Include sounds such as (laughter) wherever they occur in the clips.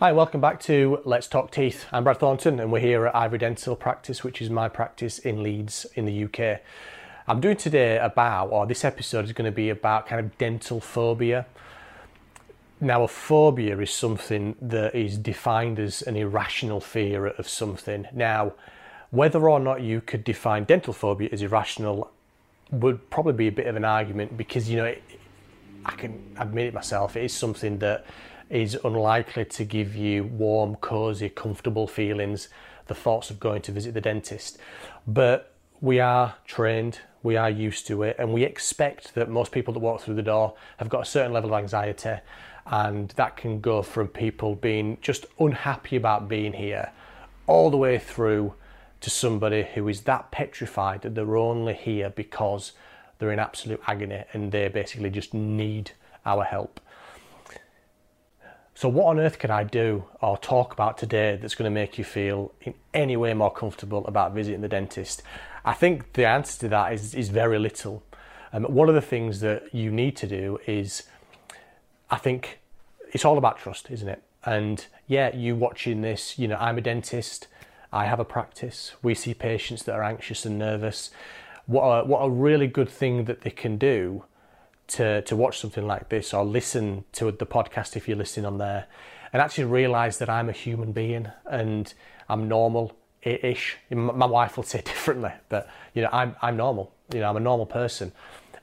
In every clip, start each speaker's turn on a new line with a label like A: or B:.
A: Hi, welcome back to Let's Talk Teeth. I'm Brad Thornton and we're here at Ivory Dental Practice, which is my practice in Leeds in the UK. I'm doing today about, or this episode is going to be about kind of dental phobia. Now, a phobia is something that is defined as an irrational fear of something. Now, whether or not you could define dental phobia as irrational would probably be a bit of an argument because, you know, it, I can admit it myself, it is something that is unlikely to give you warm, cosy, comfortable feelings, the thoughts of going to visit the dentist. But we are trained, we are used to it, and we expect that most people that walk through the door have got a certain level of anxiety, and that can go from people being just unhappy about being here all the way through to somebody who is that petrified that they're only here because they're in absolute agony and they basically just need our help. So, what on earth could I do or talk about today that's going to make you feel in any way more comfortable about visiting the dentist? I think the answer to that is, is very little. Um, one of the things that you need to do is, I think it's all about trust, isn't it? And yeah, you watching this, you know, I'm a dentist, I have a practice, we see patients that are anxious and nervous. What a, what a really good thing that they can do to to watch something like this or listen to the podcast if you're listening on there and actually realize that I'm a human being and I'm normal ish. My wife will say (laughs) differently but you know I'm I'm normal. You know I'm a normal person.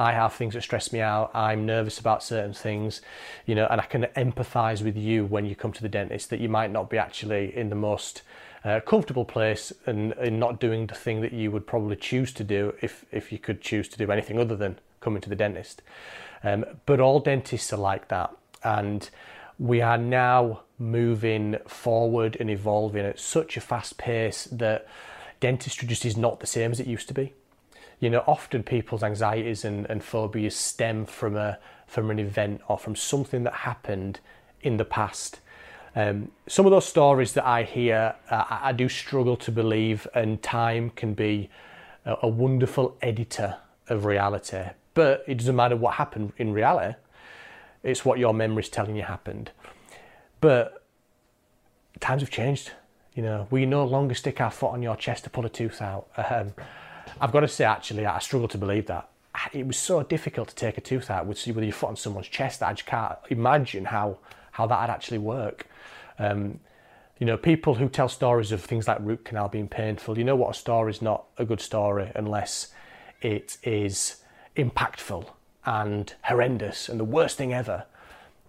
A: I have things that stress me out. I'm nervous about certain things you know and I can empathize with you when you come to the dentist that you might not be actually in the most uh, comfortable place and, and not doing the thing that you would probably choose to do if if you could choose to do anything other than coming to the dentist. Um, but all dentists are like that. And we are now moving forward and evolving at such a fast pace that dentistry just is not the same as it used to be. You know, often people's anxieties and, and phobias stem from a from an event or from something that happened in the past. Um, some of those stories that I hear, uh, I, I do struggle to believe, and time can be a, a wonderful editor of reality but it doesn't matter what happened in reality, it's what your memory is telling you happened. But times have changed. You know, we no longer stick our foot on your chest to pull a tooth out. Um, I've got to say, actually, I struggle to believe that. It was so difficult to take a tooth out with, with your foot on someone's chest I just can't imagine how, how that would actually work. Um, you know, people who tell stories of things like root canal being painful, you know what a story is not a good story unless it is impactful and horrendous and the worst thing ever.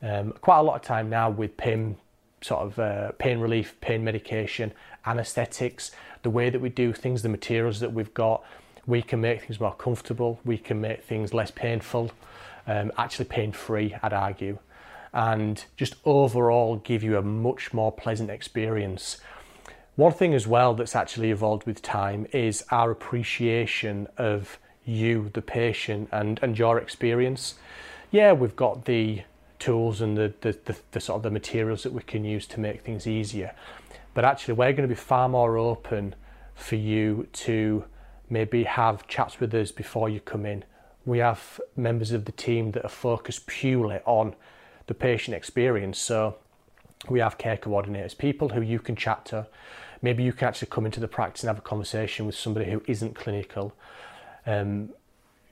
A: Um, quite a lot of time now with pain, sort of uh, pain relief, pain medication, anaesthetics, the way that we do things, the materials that we've got, we can make things more comfortable, we can make things less painful, um, actually pain free, I'd argue, and just overall give you a much more pleasant experience. One thing as well that's actually evolved with time is our appreciation of you, the patient, and, and your experience. Yeah, we've got the tools and the, the, the, the sort of the materials that we can use to make things easier. But actually, we're going to be far more open for you to maybe have chats with us before you come in. We have members of the team that are focused purely on the patient experience. So we have care coordinators, people who you can chat to. Maybe you can actually come into the practice and have a conversation with somebody who isn't clinical um,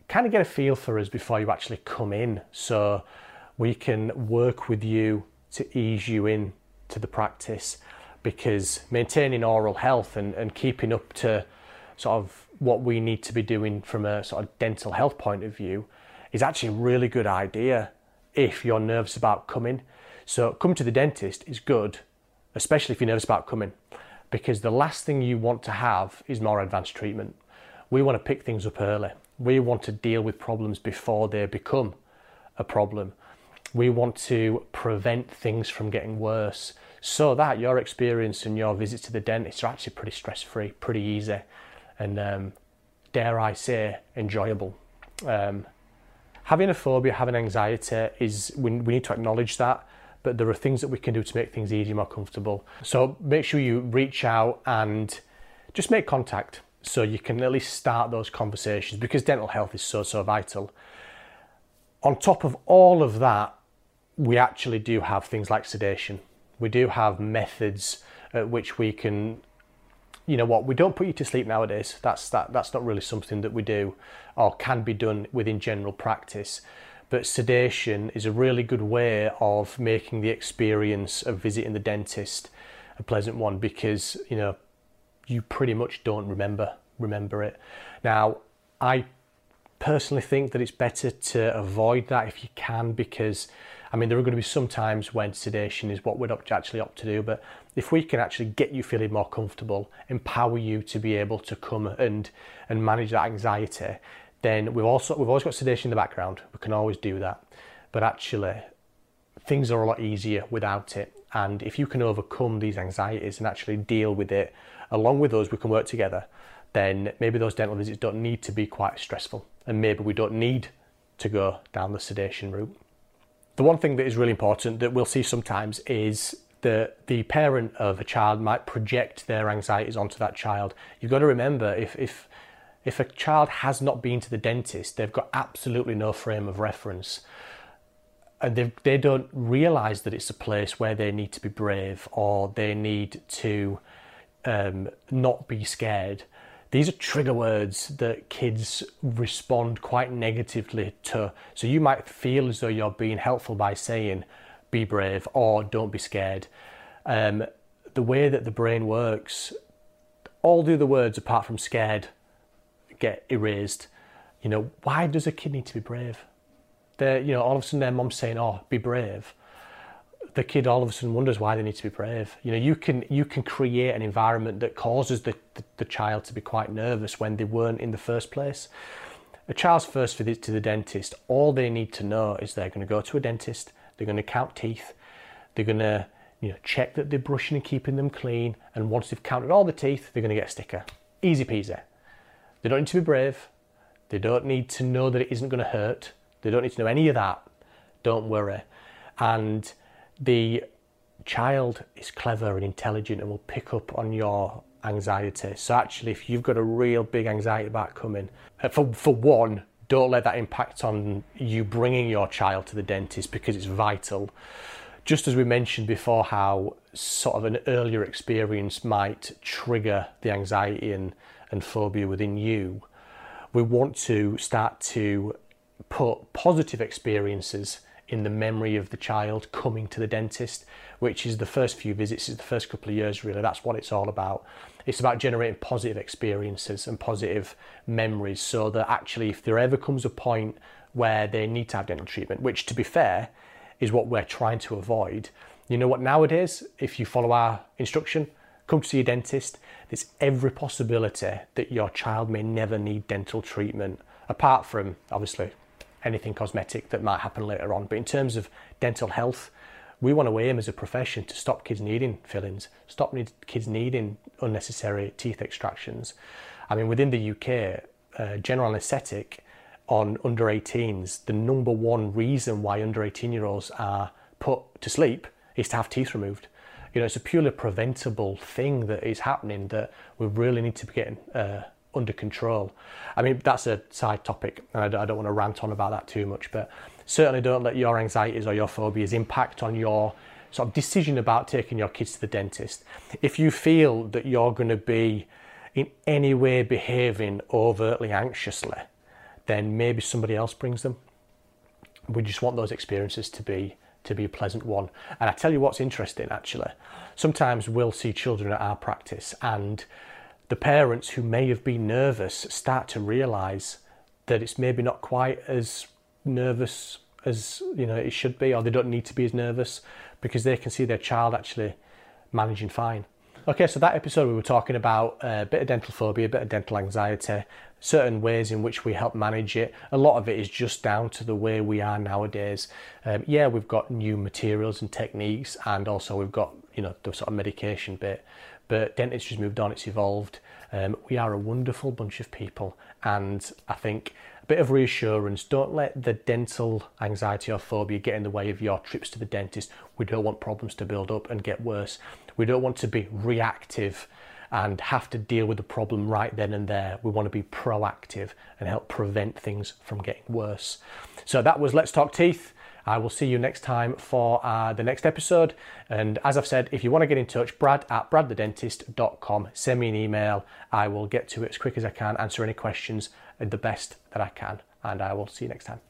A: kind of get a feel for us before you actually come in so we can work with you to ease you in to the practice because maintaining oral health and, and keeping up to sort of what we need to be doing from a sort of dental health point of view is actually a really good idea if you're nervous about coming. So come to the dentist is good, especially if you're nervous about coming, because the last thing you want to have is more advanced treatment. We want to pick things up early. We want to deal with problems before they become a problem. We want to prevent things from getting worse so that your experience and your visits to the dentist are actually pretty stress free, pretty easy, and um, dare I say, enjoyable. Um, having a phobia, having anxiety is, we, we need to acknowledge that, but there are things that we can do to make things easier, more comfortable. So make sure you reach out and just make contact so you can at least start those conversations because dental health is so, so vital. On top of all of that, we actually do have things like sedation. We do have methods at which we can you know what we don't put you to sleep nowadays. That's that that's not really something that we do or can be done within general practice. But sedation is a really good way of making the experience of visiting the dentist a pleasant one because you know you pretty much don't remember remember it. Now i personally think that it's better to avoid that if you can because I mean there are going to be some times when sedation is what we'd actually opt to do but if we can actually get you feeling more comfortable empower you to be able to come and and manage that anxiety then we've also we've always got sedation in the background. We can always do that. But actually things are a lot easier without it. And if you can overcome these anxieties and actually deal with it along with us we can work together then maybe those dental visits don't need to be quite stressful. And maybe we don't need to go down the sedation route. The one thing that is really important that we'll see sometimes is that the parent of a child might project their anxieties onto that child. You've got to remember if, if, if a child has not been to the dentist, they've got absolutely no frame of reference. And they, don't realize that it's a place where they need to be brave or they need to um, not be scared these are trigger words that kids respond quite negatively to. So you might feel as though you're being helpful by saying, be brave or don't be scared. Um, the way that the brain works, all the other words apart from scared get erased. You know, why does a kid need to be brave? They're, you know, all of a sudden their mom's saying, oh, be brave the kid all of a sudden wonders why they need to be brave. You know, you can you can create an environment that causes the, the, the child to be quite nervous when they weren't in the first place. A child's first visit to the dentist, all they need to know is they're going to go to a dentist, they're going to count teeth, they're going to you know check that they're brushing and keeping them clean, and once they've counted all the teeth, they're going to get a sticker. Easy peasy. They don't need to be brave. They don't need to know that it isn't going to hurt. They don't need to know any of that. Don't worry. And the child is clever and intelligent and will pick up on your anxiety. So actually, if you've got a real big anxiety about coming, uh, for for one, don't let that impact on you bringing your child to the dentist because it's vital. Just as we mentioned before, how sort of an earlier experience might trigger the anxiety and, and phobia within you, we want to start to put positive experiences in the memory of the child coming to the dentist, which is the first few visits, is the first couple of years really. That's what it's all about. It's about generating positive experiences and positive memories so that actually, if there ever comes a point where they need to have dental treatment, which to be fair is what we're trying to avoid, you know what, nowadays, if you follow our instruction, come to see a dentist, there's every possibility that your child may never need dental treatment, apart from obviously anything cosmetic that might happen later on. But in terms of dental health, we want to aim as a profession to stop kids needing fillings, stop need, kids needing unnecessary teeth extractions. I mean, within the UK, uh, general anaesthetic on under 18s, the number one reason why under 18 year olds are put to sleep is to have teeth removed. You know, it's a purely preventable thing that is happening that we really need to be getting uh, under control. I mean, that's a side topic, and I don't, want to rant on about that too much, but certainly don't let your anxieties or your phobias impact on your sort of decision about taking your kids to the dentist. If you feel that you're going to be in any way behaving overtly anxiously, then maybe somebody else brings them. We just want those experiences to be to be a pleasant one. And I tell you what's interesting actually. Sometimes we'll see children at our practice and the parents who may have been nervous start to realize that it's maybe not quite as nervous as you know it should be or they don't need to be as nervous because they can see their child actually managing fine. Okay so that episode we were talking about a bit of dental phobia a bit of dental anxiety certain ways in which we help manage it. A lot of it is just down to the way we are nowadays. Um, yeah we've got new materials and techniques and also we've got you know the sort of medication bit but dentistry's moved on, it's evolved. Um, we are a wonderful bunch of people, and I think a bit of reassurance don't let the dental anxiety or phobia get in the way of your trips to the dentist. We don't want problems to build up and get worse. We don't want to be reactive and have to deal with the problem right then and there. We want to be proactive and help prevent things from getting worse. So that was Let's Talk Teeth. I will see you next time for uh, the next episode. And as I've said, if you want to get in touch, brad at bradthedentist.com. Send me an email. I will get to it as quick as I can, answer any questions the best that I can. And I will see you next time.